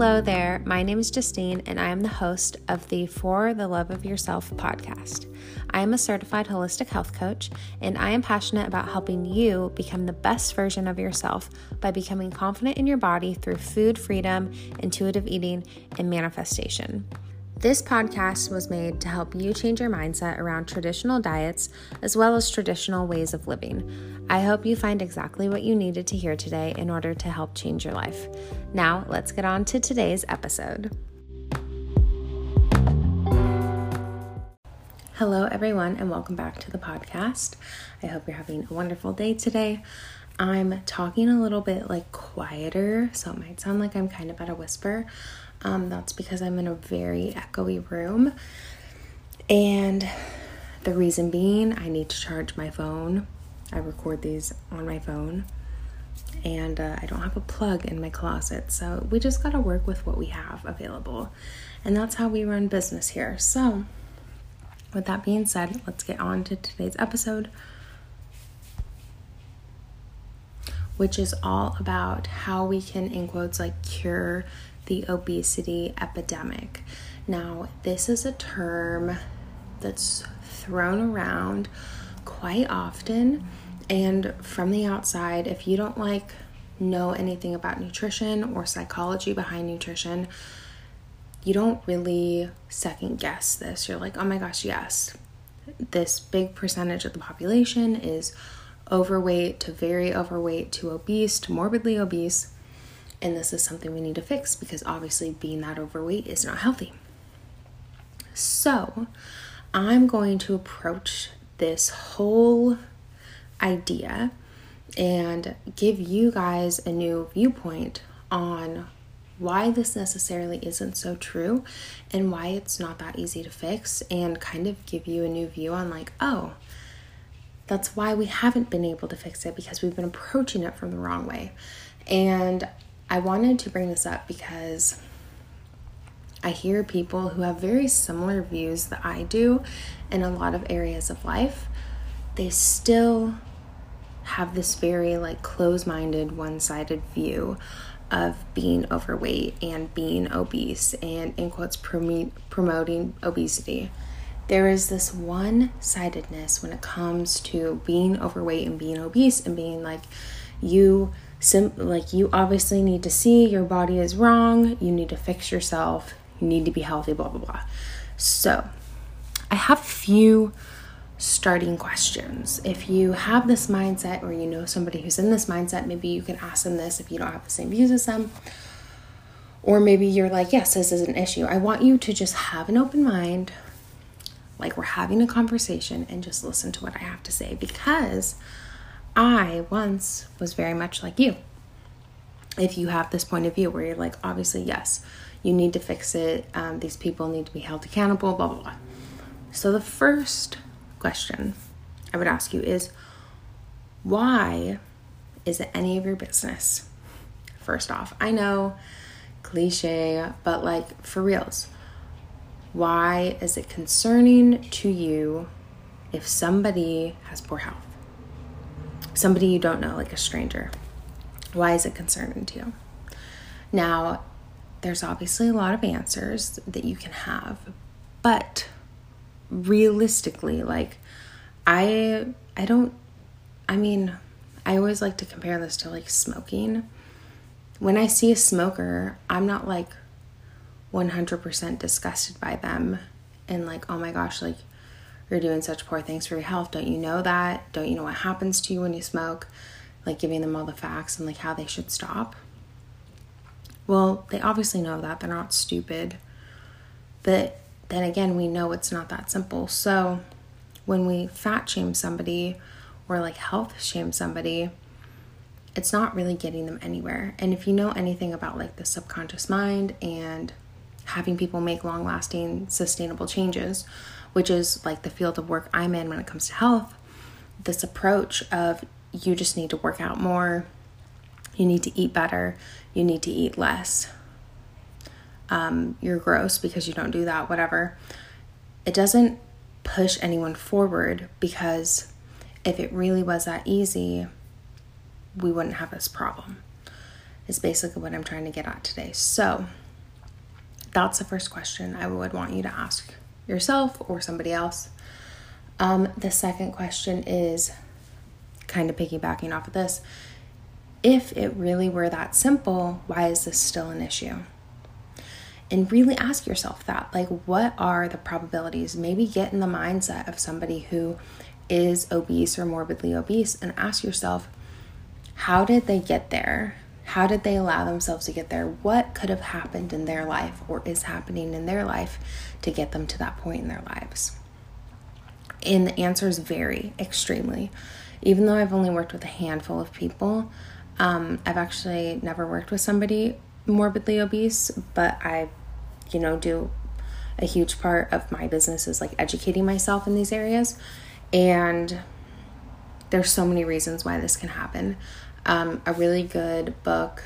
Hello there. My name is Justine, and I am the host of the For the Love of Yourself podcast. I am a certified holistic health coach, and I am passionate about helping you become the best version of yourself by becoming confident in your body through food freedom, intuitive eating, and manifestation. This podcast was made to help you change your mindset around traditional diets as well as traditional ways of living. I hope you find exactly what you needed to hear today in order to help change your life. Now, let's get on to today's episode. Hello, everyone, and welcome back to the podcast. I hope you're having a wonderful day today. I'm talking a little bit like quieter, so it might sound like I'm kind of at a whisper. Um, that's because I'm in a very echoey room. And the reason being, I need to charge my phone. I record these on my phone. And uh, I don't have a plug in my closet. So we just got to work with what we have available. And that's how we run business here. So, with that being said, let's get on to today's episode, which is all about how we can, in quotes, like cure the obesity epidemic. Now, this is a term that's thrown around quite often, and from the outside, if you don't like know anything about nutrition or psychology behind nutrition, you don't really second guess this. You're like, oh my gosh, yes, this big percentage of the population is overweight to very overweight to obese to morbidly obese and this is something we need to fix because obviously being that overweight is not healthy. So, I'm going to approach this whole idea and give you guys a new viewpoint on why this necessarily isn't so true and why it's not that easy to fix, and kind of give you a new view on, like, oh, that's why we haven't been able to fix it because we've been approaching it from the wrong way. And I wanted to bring this up because I hear people who have very similar views that I do in a lot of areas of life. They still have this very like close-minded, one-sided view of being overweight and being obese and in quotes prom- promoting obesity. There is this one-sidedness when it comes to being overweight and being obese and being like you sim- like you obviously need to see your body is wrong, you need to fix yourself, you need to be healthy, blah blah blah. So, I have a few starting questions. If you have this mindset or you know somebody who's in this mindset, maybe you can ask them this if you don't have the same views as them. Or maybe you're like, yes, this is an issue. I want you to just have an open mind, like we're having a conversation, and just listen to what I have to say because I once was very much like you. If you have this point of view where you're like, obviously, yes, you need to fix it, um, these people need to be held accountable, blah, blah, blah. So, the first question I would ask you is why is it any of your business? First off, I know cliche, but like for reals, why is it concerning to you if somebody has poor health? Somebody you don't know, like a stranger. Why is it concerning to you? Now, there's obviously a lot of answers that you can have, but realistically, like I I don't I mean, I always like to compare this to like smoking. When I see a smoker, I'm not like 100% disgusted by them and like, oh my gosh, like you're doing such poor things for your health. Don't you know that? Don't you know what happens to you when you smoke? Like giving them all the facts and like how they should stop. Well, they obviously know that. They're not stupid. But then again, we know it's not that simple. So when we fat shame somebody or like health shame somebody, it's not really getting them anywhere. And if you know anything about like the subconscious mind and having people make long lasting, sustainable changes, which is like the field of work I'm in when it comes to health, this approach of you just need to work out more, you need to eat better, you need to eat less. Um, you're gross because you don't do that, whatever. It doesn't push anyone forward because if it really was that easy, we wouldn't have this problem. Is basically what I'm trying to get at today. So, that's the first question I would want you to ask yourself or somebody else. Um, the second question is kind of piggybacking off of this. If it really were that simple, why is this still an issue? And really ask yourself that. Like, what are the probabilities? Maybe get in the mindset of somebody who is obese or morbidly obese and ask yourself, how did they get there? How did they allow themselves to get there? What could have happened in their life or is happening in their life to get them to that point in their lives? And the answers vary extremely. Even though I've only worked with a handful of people, um, I've actually never worked with somebody morbidly obese, but I, you know, do a huge part of my business is like educating myself in these areas. And there's so many reasons why this can happen. Um, a really good book,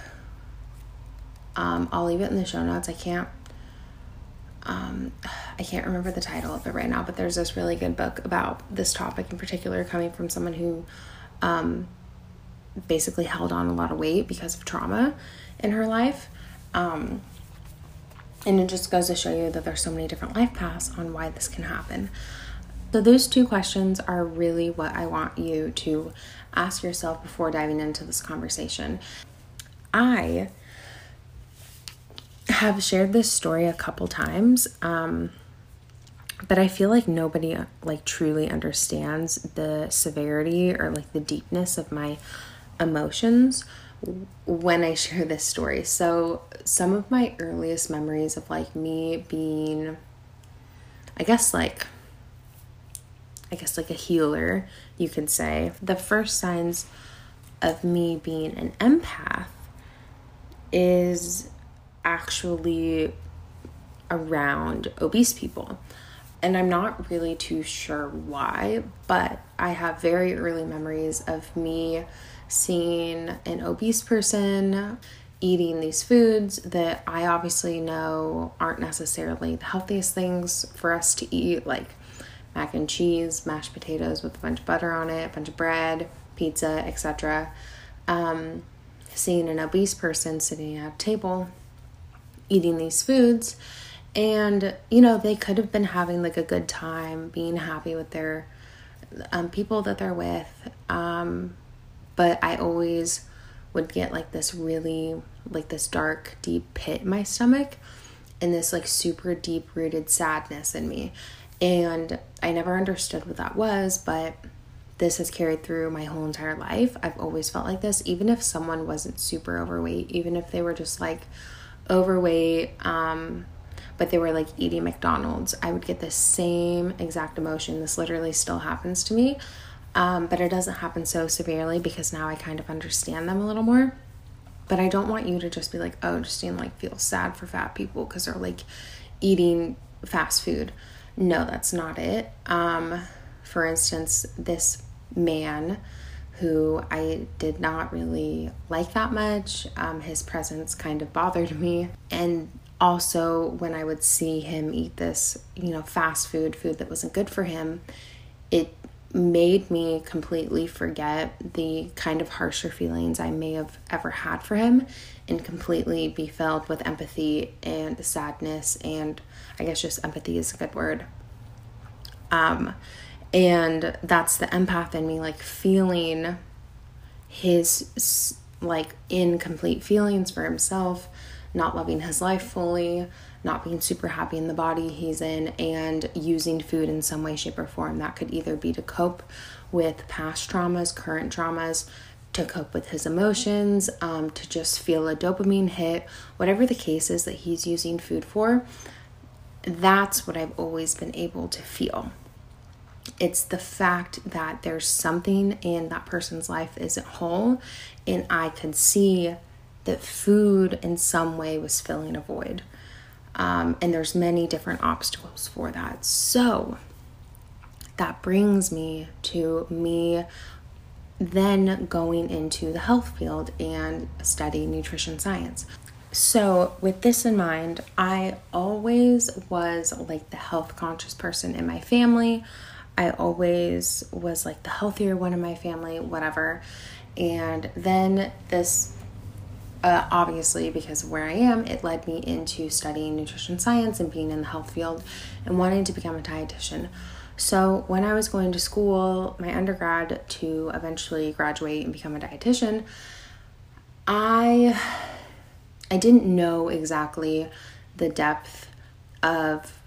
um, I'll leave it in the show notes. I can't um, I can't remember the title of it right now, but there's this really good book about this topic in particular, coming from someone who um, basically held on a lot of weight because of trauma in her life. Um, and it just goes to show you that there's so many different life paths on why this can happen. So, those two questions are really what I want you to ask yourself before diving into this conversation. I have shared this story a couple times, um, but I feel like nobody like truly understands the severity or like the deepness of my emotions when I share this story. So, some of my earliest memories of like me being, I guess, like, I guess, like a healer, you can say, the first signs of me being an empath is actually around obese people. And I'm not really too sure why, but I have very early memories of me seeing an obese person eating these foods that I obviously know aren't necessarily the healthiest things for us to eat, like mac and cheese, mashed potatoes with a bunch of butter on it, a bunch of bread, pizza, etc. Um, seeing an obese person sitting at a table eating these foods and you know they could have been having like a good time being happy with their um, people that they're with um, but i always would get like this really like this dark deep pit in my stomach and this like super deep rooted sadness in me and i never understood what that was but this has carried through my whole entire life i've always felt like this even if someone wasn't super overweight even if they were just like overweight, um, but they were like eating McDonald's, I would get the same exact emotion. This literally still happens to me, um, but it doesn't happen so severely because now I kind of understand them a little more. But I don't want you to just be like, oh, Justine like feel sad for fat people because they're like eating fast food. No, that's not it. Um, for instance, this man who I did not really like that much. Um, his presence kind of bothered me. And also, when I would see him eat this, you know, fast food, food that wasn't good for him, it made me completely forget the kind of harsher feelings I may have ever had for him and completely be filled with empathy and sadness. And I guess just empathy is a good word. Um, and that's the empath in me like feeling his like incomplete feelings for himself not loving his life fully not being super happy in the body he's in and using food in some way shape or form that could either be to cope with past traumas current traumas to cope with his emotions um, to just feel a dopamine hit whatever the case is that he's using food for that's what i've always been able to feel it's the fact that there's something in that person's life isn't whole, and I could see that food in some way was filling a void. Um, and there's many different obstacles for that. So that brings me to me then going into the health field and studying nutrition science. So, with this in mind, I always was like the health conscious person in my family. I always was like the healthier one in my family, whatever. And then this uh, obviously, because of where I am, it led me into studying nutrition science and being in the health field and wanting to become a dietitian. So, when I was going to school, my undergrad, to eventually graduate and become a dietitian, I I didn't know exactly the depth of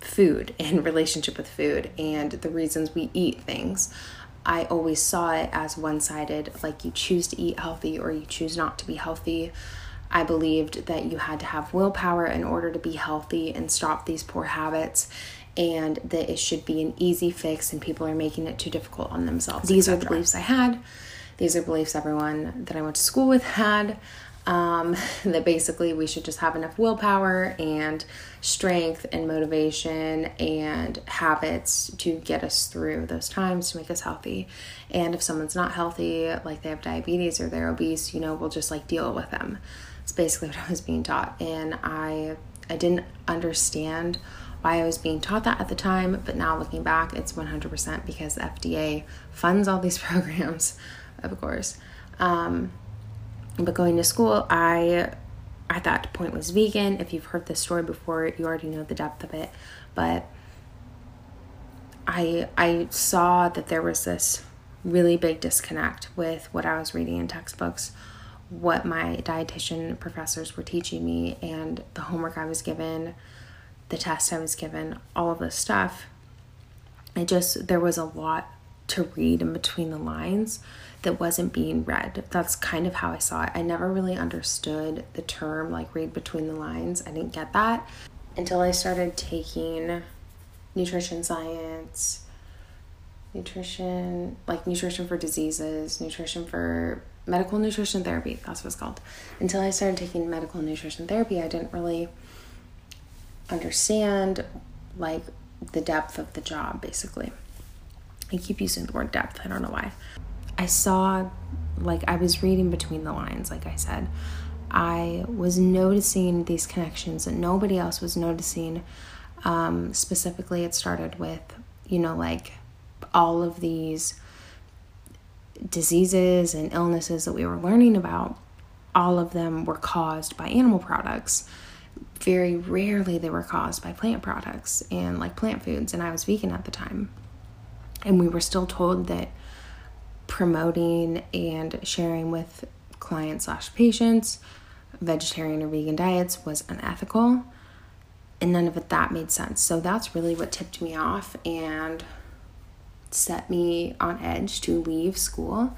food and relationship with food and the reasons we eat things. I always saw it as one sided, like you choose to eat healthy or you choose not to be healthy. I believed that you had to have willpower in order to be healthy and stop these poor habits, and that it should be an easy fix, and people are making it too difficult on themselves. These are the beliefs I had. These are beliefs everyone that I went to school with had um, that basically we should just have enough willpower and strength and motivation and habits to get us through those times to make us healthy. And if someone's not healthy, like they have diabetes or they're obese, you know, we'll just like deal with them. It's basically what I was being taught. And I I didn't understand why I was being taught that at the time, but now looking back, it's 100% because FDA funds all these programs, of course. Um, but going to school, I at that point was vegan. If you've heard this story before, you already know the depth of it. But I I saw that there was this really big disconnect with what I was reading in textbooks, what my dietitian professors were teaching me, and the homework I was given, the test I was given, all of this stuff. It just there was a lot to read in between the lines that wasn't being read. That's kind of how I saw it. I never really understood the term like read between the lines. I didn't get that until I started taking nutrition science, nutrition, like nutrition for diseases, nutrition for medical nutrition therapy. That's what it's called. Until I started taking medical nutrition therapy, I didn't really understand like the depth of the job basically. I keep using the word depth, I don't know why. I saw, like, I was reading between the lines, like I said. I was noticing these connections that nobody else was noticing. Um, specifically, it started with, you know, like all of these diseases and illnesses that we were learning about, all of them were caused by animal products. Very rarely they were caused by plant products and like plant foods. And I was vegan at the time. And we were still told that promoting and sharing with clients slash patients vegetarian or vegan diets was unethical and none of it that made sense. So that's really what tipped me off and set me on edge to leave school.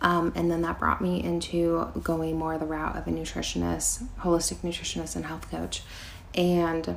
Um, and then that brought me into going more the route of a nutritionist holistic nutritionist and health coach. And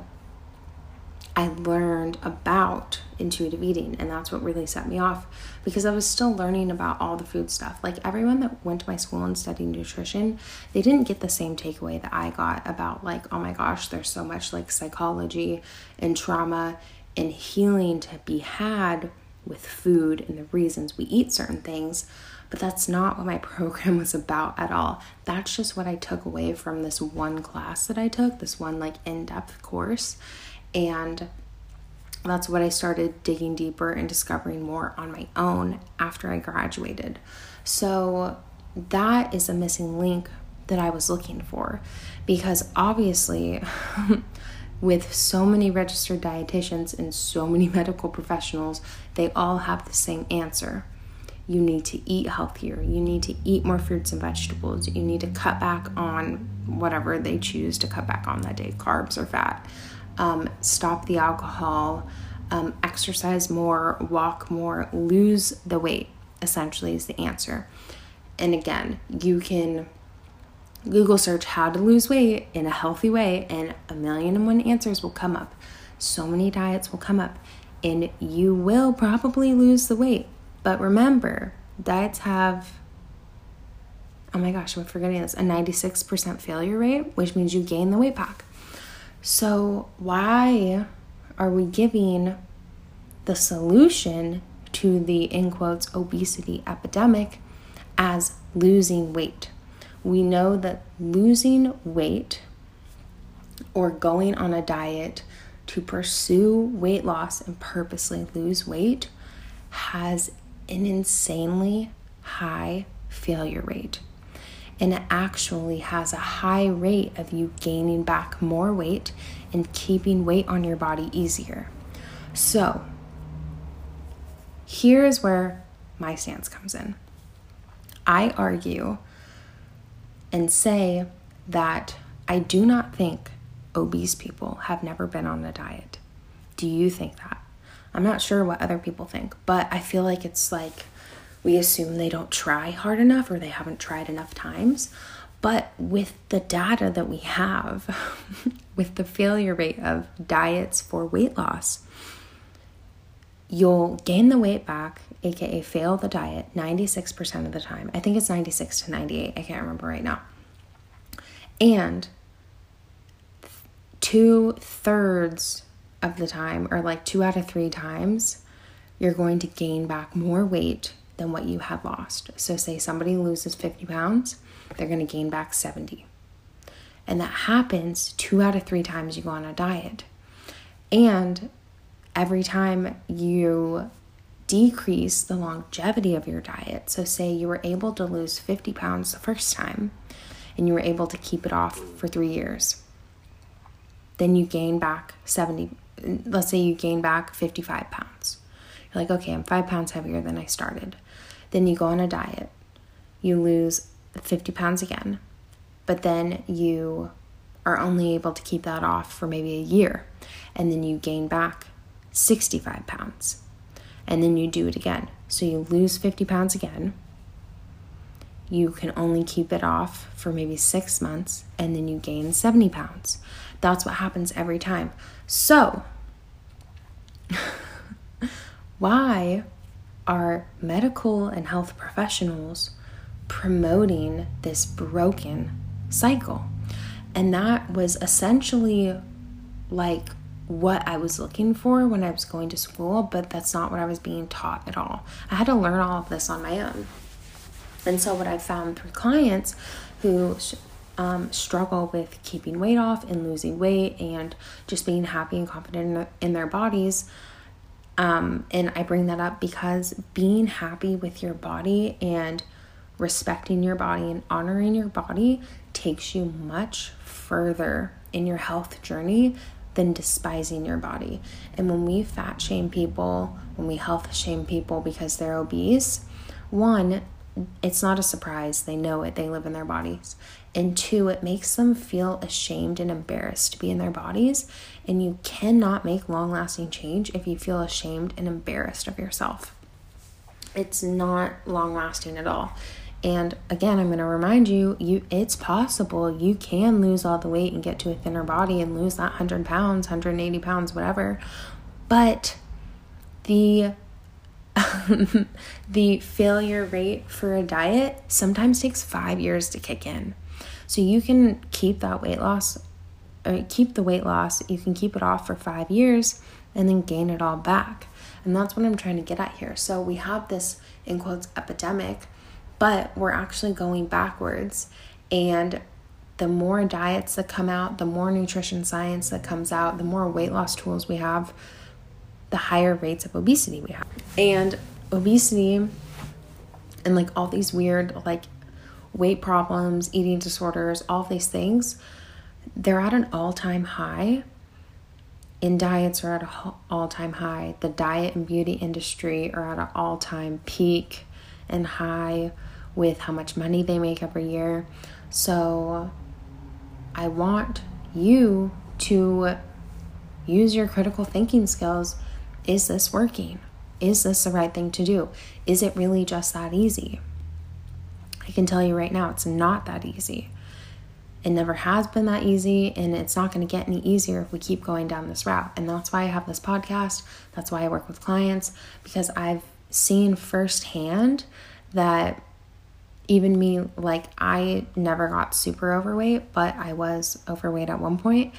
I learned about intuitive eating, and that's what really set me off because I was still learning about all the food stuff. Like everyone that went to my school and studied nutrition, they didn't get the same takeaway that I got about, like, oh my gosh, there's so much like psychology and trauma and healing to be had with food and the reasons we eat certain things. But that's not what my program was about at all. That's just what I took away from this one class that I took, this one like in depth course. And that's what I started digging deeper and discovering more on my own after I graduated. So that is a missing link that I was looking for because obviously, with so many registered dietitians and so many medical professionals, they all have the same answer. You need to eat healthier. You need to eat more fruits and vegetables. You need to cut back on whatever they choose to cut back on that day carbs or fat um, stop the alcohol, um, exercise more, walk more, lose the weight, essentially, is the answer. And again, you can Google search how to lose weight in a healthy way, and a million and one answers will come up. So many diets will come up, and you will probably lose the weight. But remember, diets have oh my gosh, I'm forgetting this a 96% failure rate, which means you gain the weight back. So, why are we giving the solution to the in quotes obesity epidemic as losing weight? We know that losing weight or going on a diet to pursue weight loss and purposely lose weight has an insanely high failure rate. And it actually has a high rate of you gaining back more weight and keeping weight on your body easier. So, here is where my stance comes in. I argue and say that I do not think obese people have never been on a diet. Do you think that? I'm not sure what other people think, but I feel like it's like we assume they don't try hard enough or they haven't tried enough times. But with the data that we have, with the failure rate of diets for weight loss, you'll gain the weight back, aka fail the diet, 96% of the time. I think it's 96 to 98. I can't remember right now. And two thirds of the time, or like two out of three times, you're going to gain back more weight than what you had lost. So, say somebody loses 50 pounds, they're going to gain back 70. And that happens two out of three times you go on a diet. And every time you decrease the longevity of your diet, so say you were able to lose 50 pounds the first time and you were able to keep it off for three years, then you gain back 70, let's say you gain back 55 pounds. You're like, okay, I'm five pounds heavier than I started. Then you go on a diet, you lose 50 pounds again, but then you are only able to keep that off for maybe a year, and then you gain back 65 pounds, and then you do it again. So you lose 50 pounds again. You can only keep it off for maybe six months, and then you gain 70 pounds. That's what happens every time. So, why are medical and health professionals promoting this broken cycle? And that was essentially like what I was looking for when I was going to school, but that's not what I was being taught at all. I had to learn all of this on my own. And so, what I found through clients who um, struggle with keeping weight off and losing weight and just being happy and confident in their bodies um, and I bring that up because being happy with your body and respecting your body and honoring your body takes you much further in your health journey than despising your body. And when we fat shame people, when we health shame people because they're obese, one, it's not a surprise. They know it, they live in their bodies. And two, it makes them feel ashamed and embarrassed to be in their bodies. And you cannot make long lasting change if you feel ashamed and embarrassed of yourself. It's not long lasting at all. And again, I'm going to remind you, you it's possible you can lose all the weight and get to a thinner body and lose that 100 pounds, 180 pounds, whatever. But the the failure rate for a diet sometimes takes 5 years to kick in. So you can keep that weight loss, or keep the weight loss, you can keep it off for five years and then gain it all back. And that's what I'm trying to get at here. So we have this, in quotes, epidemic, but we're actually going backwards. And the more diets that come out, the more nutrition science that comes out, the more weight loss tools we have, the higher rates of obesity we have. And obesity and like all these weird, like weight problems, eating disorders, all these things, they're at an all time high. In diets are at an all time high. The diet and beauty industry are at an all time peak and high with how much money they make every year. So I want you to use your critical thinking skills. Is this working? Is this the right thing to do? Is it really just that easy? I can tell you right now, it's not that easy. It never has been that easy, and it's not going to get any easier if we keep going down this route. And that's why I have this podcast. That's why I work with clients, because I've seen firsthand that even me, like, I never got super overweight, but I was overweight at one point.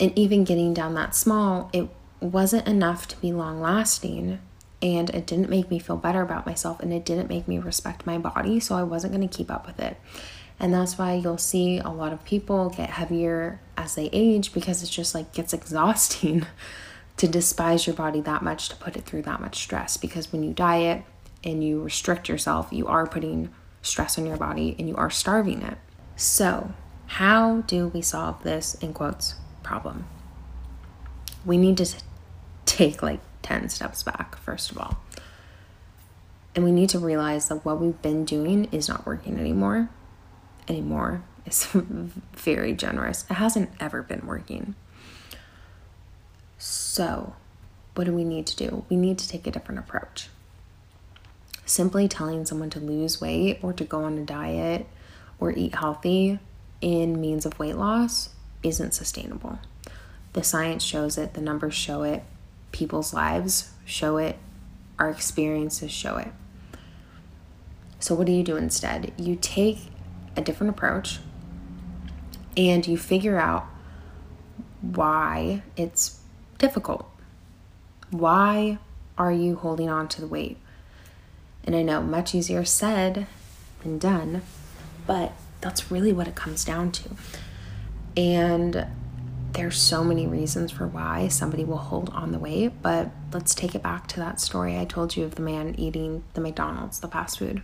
And even getting down that small, it wasn't enough to be long lasting and it didn't make me feel better about myself and it didn't make me respect my body so i wasn't going to keep up with it and that's why you'll see a lot of people get heavier as they age because it's just like gets exhausting to despise your body that much to put it through that much stress because when you diet and you restrict yourself you are putting stress on your body and you are starving it. So, how do we solve this in quotes problem? We need to take like 10 steps back, first of all. And we need to realize that what we've been doing is not working anymore. Anymore is very generous. It hasn't ever been working. So, what do we need to do? We need to take a different approach. Simply telling someone to lose weight or to go on a diet or eat healthy in means of weight loss isn't sustainable. The science shows it, the numbers show it, people's lives show it, our experiences show it. So, what do you do instead? You take a different approach and you figure out why it's difficult. Why are you holding on to the weight? And I know much easier said than done, but that's really what it comes down to. And there's so many reasons for why somebody will hold on the weight, but let's take it back to that story I told you of the man eating the McDonald's, the fast food.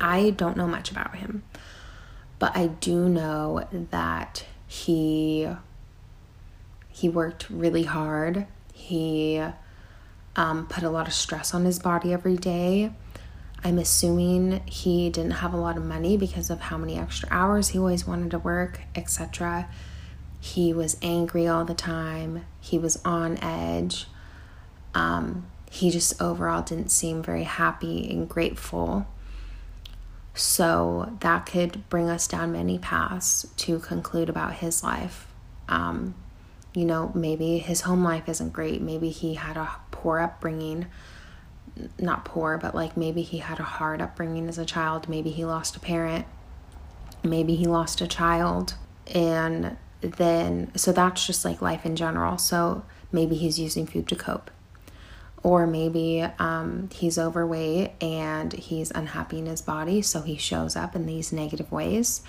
I don't know much about him, but I do know that he he worked really hard. He um, put a lot of stress on his body every day. I'm assuming he didn't have a lot of money because of how many extra hours he always wanted to work, etc. He was angry all the time. He was on edge. Um, he just overall didn't seem very happy and grateful. So that could bring us down many paths to conclude about his life. Um, you know, maybe his home life isn't great. Maybe he had a poor upbringing. Not poor, but like maybe he had a hard upbringing as a child. Maybe he lost a parent. Maybe he lost a child. And then, so that's just like life in general. So maybe he's using food to cope. Or maybe um, he's overweight and he's unhappy in his body, so he shows up in these negative ways.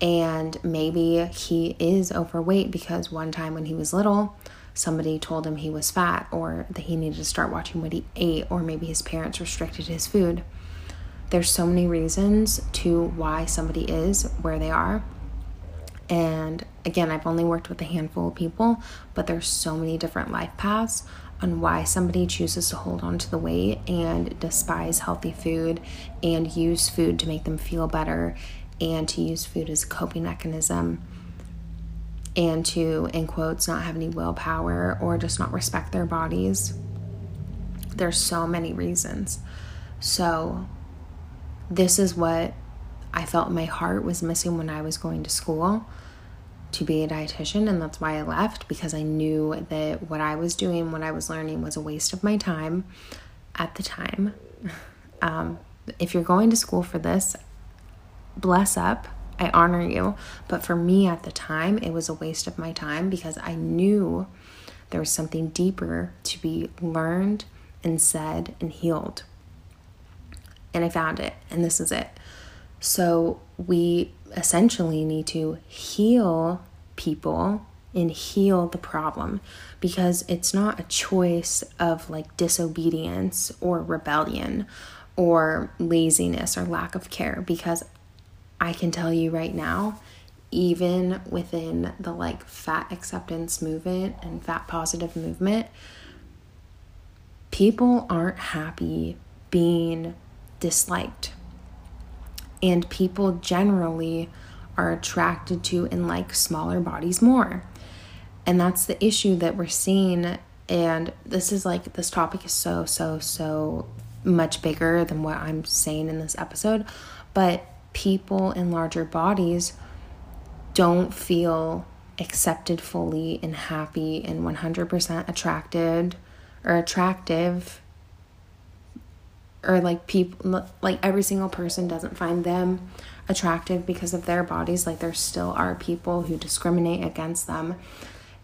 And maybe he is overweight because one time when he was little, somebody told him he was fat or that he needed to start watching what he ate, or maybe his parents restricted his food. There's so many reasons to why somebody is where they are. And again, I've only worked with a handful of people, but there's so many different life paths on why somebody chooses to hold on to the weight and despise healthy food and use food to make them feel better and to use food as a coping mechanism and to, in quotes, not have any willpower or just not respect their bodies. There's so many reasons. So, this is what I felt my heart was missing when I was going to school to be a dietitian, and that's why I left because I knew that what I was doing, what I was learning, was a waste of my time at the time. Um, if you're going to school for this, bless up. I honor you. But for me at the time, it was a waste of my time because I knew there was something deeper to be learned and said and healed. And I found it, and this is it. So we essentially need to heal people and heal the problem because it's not a choice of like disobedience or rebellion or laziness or lack of care because I can tell you right now, even within the like fat acceptance movement and fat positive movement, people aren't happy being disliked. And people generally are attracted to and like smaller bodies more. And that's the issue that we're seeing. And this is like, this topic is so, so, so much bigger than what I'm saying in this episode. But people in larger bodies don't feel accepted fully and happy and 100% attracted or attractive or like people like every single person doesn't find them attractive because of their bodies. Like there still are people who discriminate against them.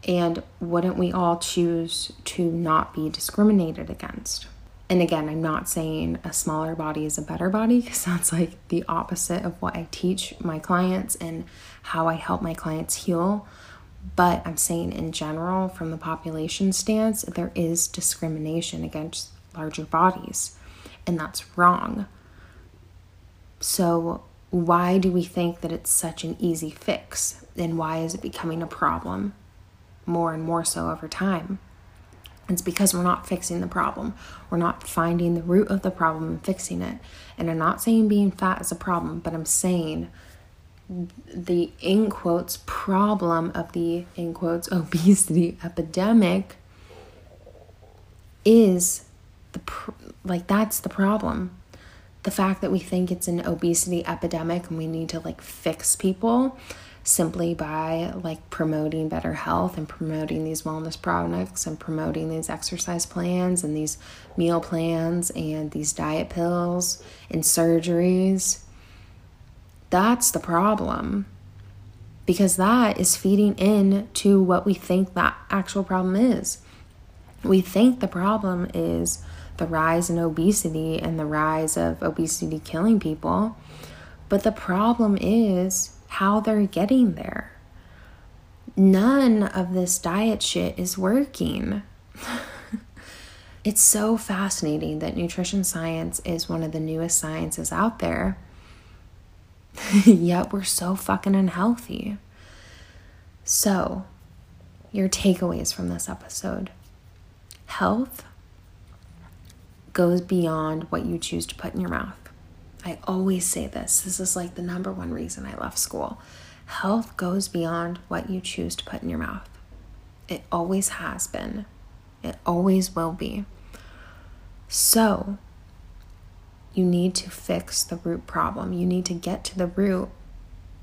And wouldn't we all choose to not be discriminated against? And again, I'm not saying a smaller body is a better body because that's like the opposite of what I teach my clients and how I help my clients heal. But I'm saying in general, from the population stance, there is discrimination against larger bodies, and that's wrong. So, why do we think that it's such an easy fix? And why is it becoming a problem more and more so over time? It's because we're not fixing the problem. We're not finding the root of the problem and fixing it. And I'm not saying being fat is a problem, but I'm saying the in quotes problem of the in quotes obesity epidemic is the like that's the problem the fact that we think it's an obesity epidemic and we need to like fix people simply by like promoting better health and promoting these wellness products and promoting these exercise plans and these meal plans and these diet pills and surgeries. That's the problem. Because that is feeding in to what we think that actual problem is. We think the problem is the rise in obesity and the rise of obesity killing people. But the problem is how they're getting there. None of this diet shit is working. it's so fascinating that nutrition science is one of the newest sciences out there. Yet we're so fucking unhealthy. So, your takeaways from this episode health goes beyond what you choose to put in your mouth. I always say this. This is like the number one reason I left school. Health goes beyond what you choose to put in your mouth. It always has been, it always will be. So, you need to fix the root problem. You need to get to the root,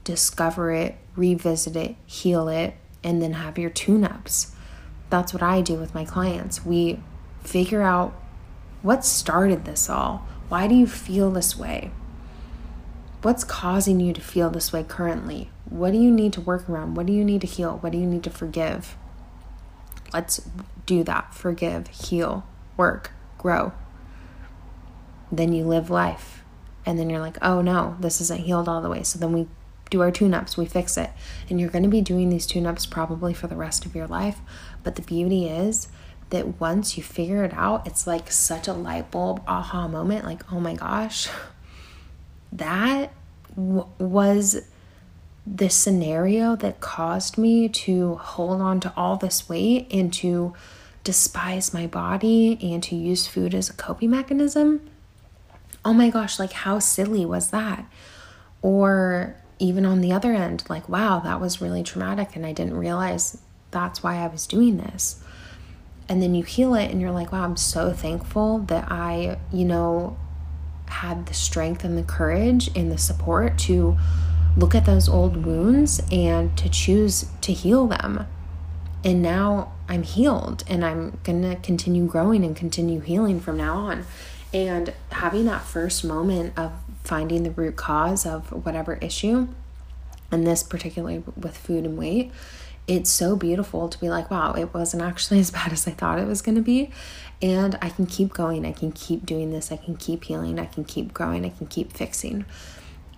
discover it, revisit it, heal it, and then have your tune ups. That's what I do with my clients. We figure out what started this all? Why do you feel this way? What's causing you to feel this way currently? What do you need to work around? What do you need to heal? What do you need to forgive? Let's do that. Forgive, heal, work, grow. Then you live life. And then you're like, oh no, this isn't healed all the way. So then we do our tune ups, we fix it. And you're going to be doing these tune ups probably for the rest of your life. But the beauty is, that once you figure it out, it's like such a light bulb aha moment like, oh my gosh, that w- was the scenario that caused me to hold on to all this weight and to despise my body and to use food as a coping mechanism. Oh my gosh, like how silly was that? Or even on the other end, like, wow, that was really traumatic and I didn't realize that's why I was doing this and then you heal it and you're like wow i'm so thankful that i you know had the strength and the courage and the support to look at those old wounds and to choose to heal them. And now i'm healed and i'm going to continue growing and continue healing from now on. And having that first moment of finding the root cause of whatever issue and this particularly with food and weight it's so beautiful to be like, wow, it wasn't actually as bad as I thought it was going to be. And I can keep going. I can keep doing this. I can keep healing. I can keep growing. I can keep fixing.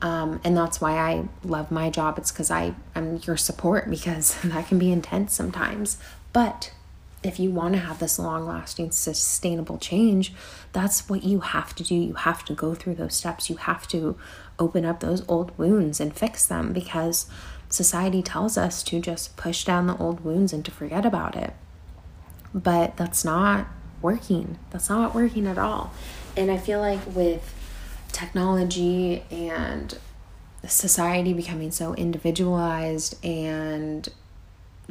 Um, and that's why I love my job. It's because I I am your support because that can be intense sometimes. But if you want to have this long lasting, sustainable change, that's what you have to do. You have to go through those steps. You have to open up those old wounds and fix them because society tells us to just push down the old wounds and to forget about it. But that's not working. That's not working at all. And I feel like with technology and society becoming so individualized and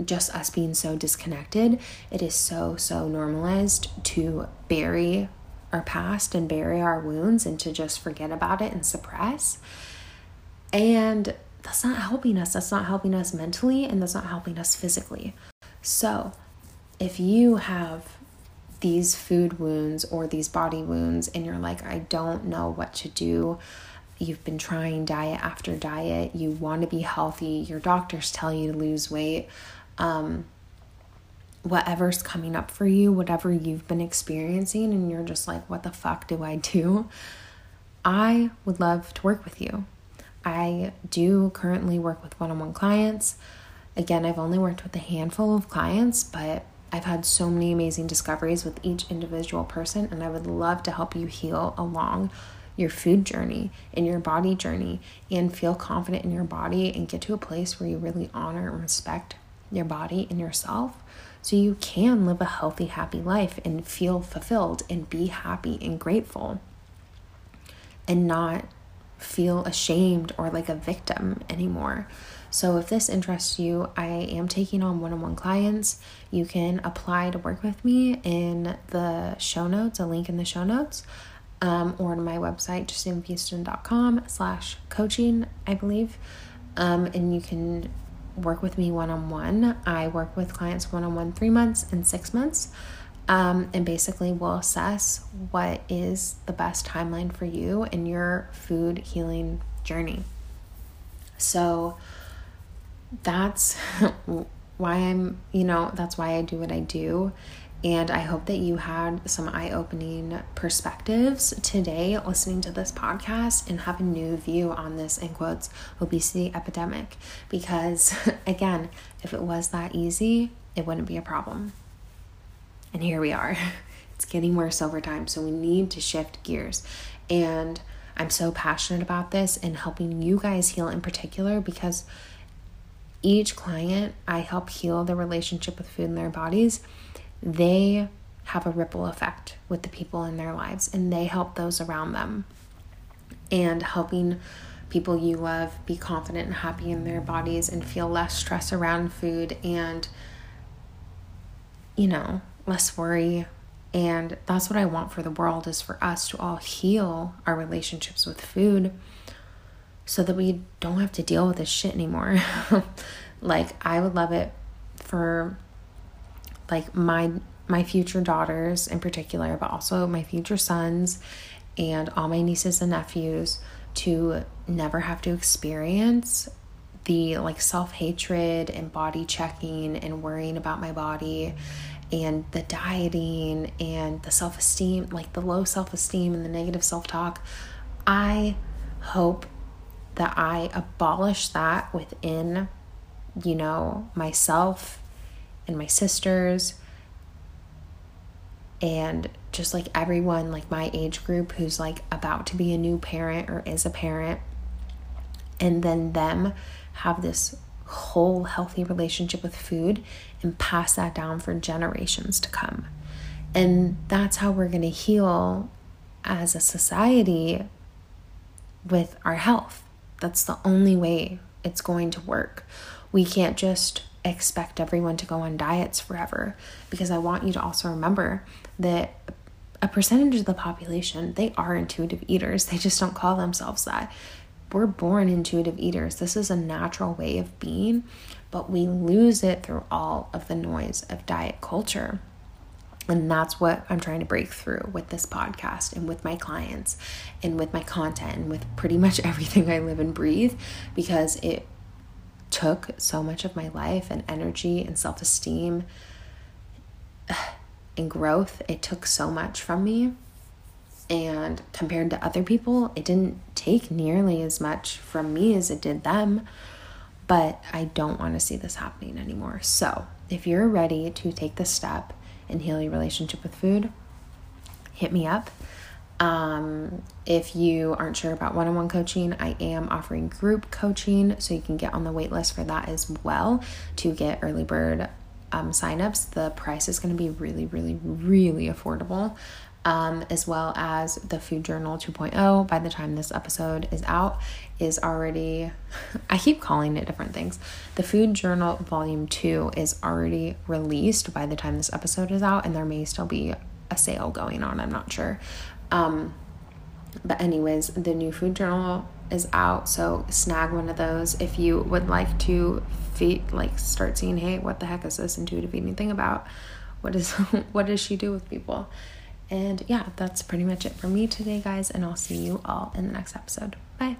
just us being so disconnected, it is so, so normalized to bury our past and bury our wounds and to just forget about it and suppress. And that's not helping us. That's not helping us mentally and that's not helping us physically. So, if you have these food wounds or these body wounds and you're like, I don't know what to do, you've been trying diet after diet, you want to be healthy, your doctors tell you to lose weight, um, whatever's coming up for you, whatever you've been experiencing, and you're just like, what the fuck do I do? I would love to work with you. I do currently work with one on one clients. Again, I've only worked with a handful of clients, but I've had so many amazing discoveries with each individual person, and I would love to help you heal along your food journey and your body journey and feel confident in your body and get to a place where you really honor and respect your body and yourself so you can live a healthy, happy life and feel fulfilled and be happy and grateful and not feel ashamed or like a victim anymore. So, if this interests you, I am taking on one on one clients. You can apply to work with me in the show notes, a link in the show notes, um, or on my website, justinfusten.com slash coaching, I believe. Um, and you can work with me one on one. I work with clients one on one three months and six months. Um, and basically, we'll assess what is the best timeline for you in your food healing journey. So that's why I'm, you know, that's why I do what I do. And I hope that you had some eye opening perspectives today listening to this podcast and have a new view on this, in quotes, obesity epidemic. Because again, if it was that easy, it wouldn't be a problem. And here we are. It's getting worse over time. So we need to shift gears. And I'm so passionate about this and helping you guys heal in particular because each client I help heal their relationship with food in their bodies they have a ripple effect with the people in their lives and they help those around them. And helping people you love be confident and happy in their bodies and feel less stress around food and, you know, less worry. And that's what I want for the world is for us to all heal our relationships with food so that we don't have to deal with this shit anymore. like I would love it for like my my future daughters in particular, but also my future sons and all my nieces and nephews to never have to experience the like self-hatred and body checking and worrying about my body and the dieting and the self-esteem, like the low self-esteem and the negative self-talk. I hope that I abolish that within you know myself and my sisters and just like everyone like my age group who's like about to be a new parent or is a parent and then them have this whole healthy relationship with food and pass that down for generations to come. And that's how we're going to heal as a society with our health. That's the only way it's going to work. We can't just expect everyone to go on diets forever because I want you to also remember that a percentage of the population they are intuitive eaters. They just don't call themselves that we're born intuitive eaters this is a natural way of being but we lose it through all of the noise of diet culture and that's what I'm trying to break through with this podcast and with my clients and with my content and with pretty much everything I live and breathe because it took so much of my life and energy and self esteem and growth. It took so much from me. And compared to other people, it didn't take nearly as much from me as it did them. But I don't want to see this happening anymore. So, if you're ready to take the step and heal your relationship with food, hit me up. Um, if you aren't sure about one on one coaching, I am offering group coaching, so you can get on the wait list for that as well to get early bird um, signups. The price is going to be really, really, really affordable. Um, as well as the Food Journal 2.0 by the time this episode is out is already I keep calling it different things. The Food Journal Volume 2 is already released by the time this episode is out and there may still be a sale going on, I'm not sure. Um, but anyways, the new food journal is out, so snag one of those if you would like to feed, like start seeing, hey, what the heck is this intuitive eating thing about? What is what does she do with people? And yeah, that's pretty much it for me today, guys, and I'll see you all in the next episode. Bye.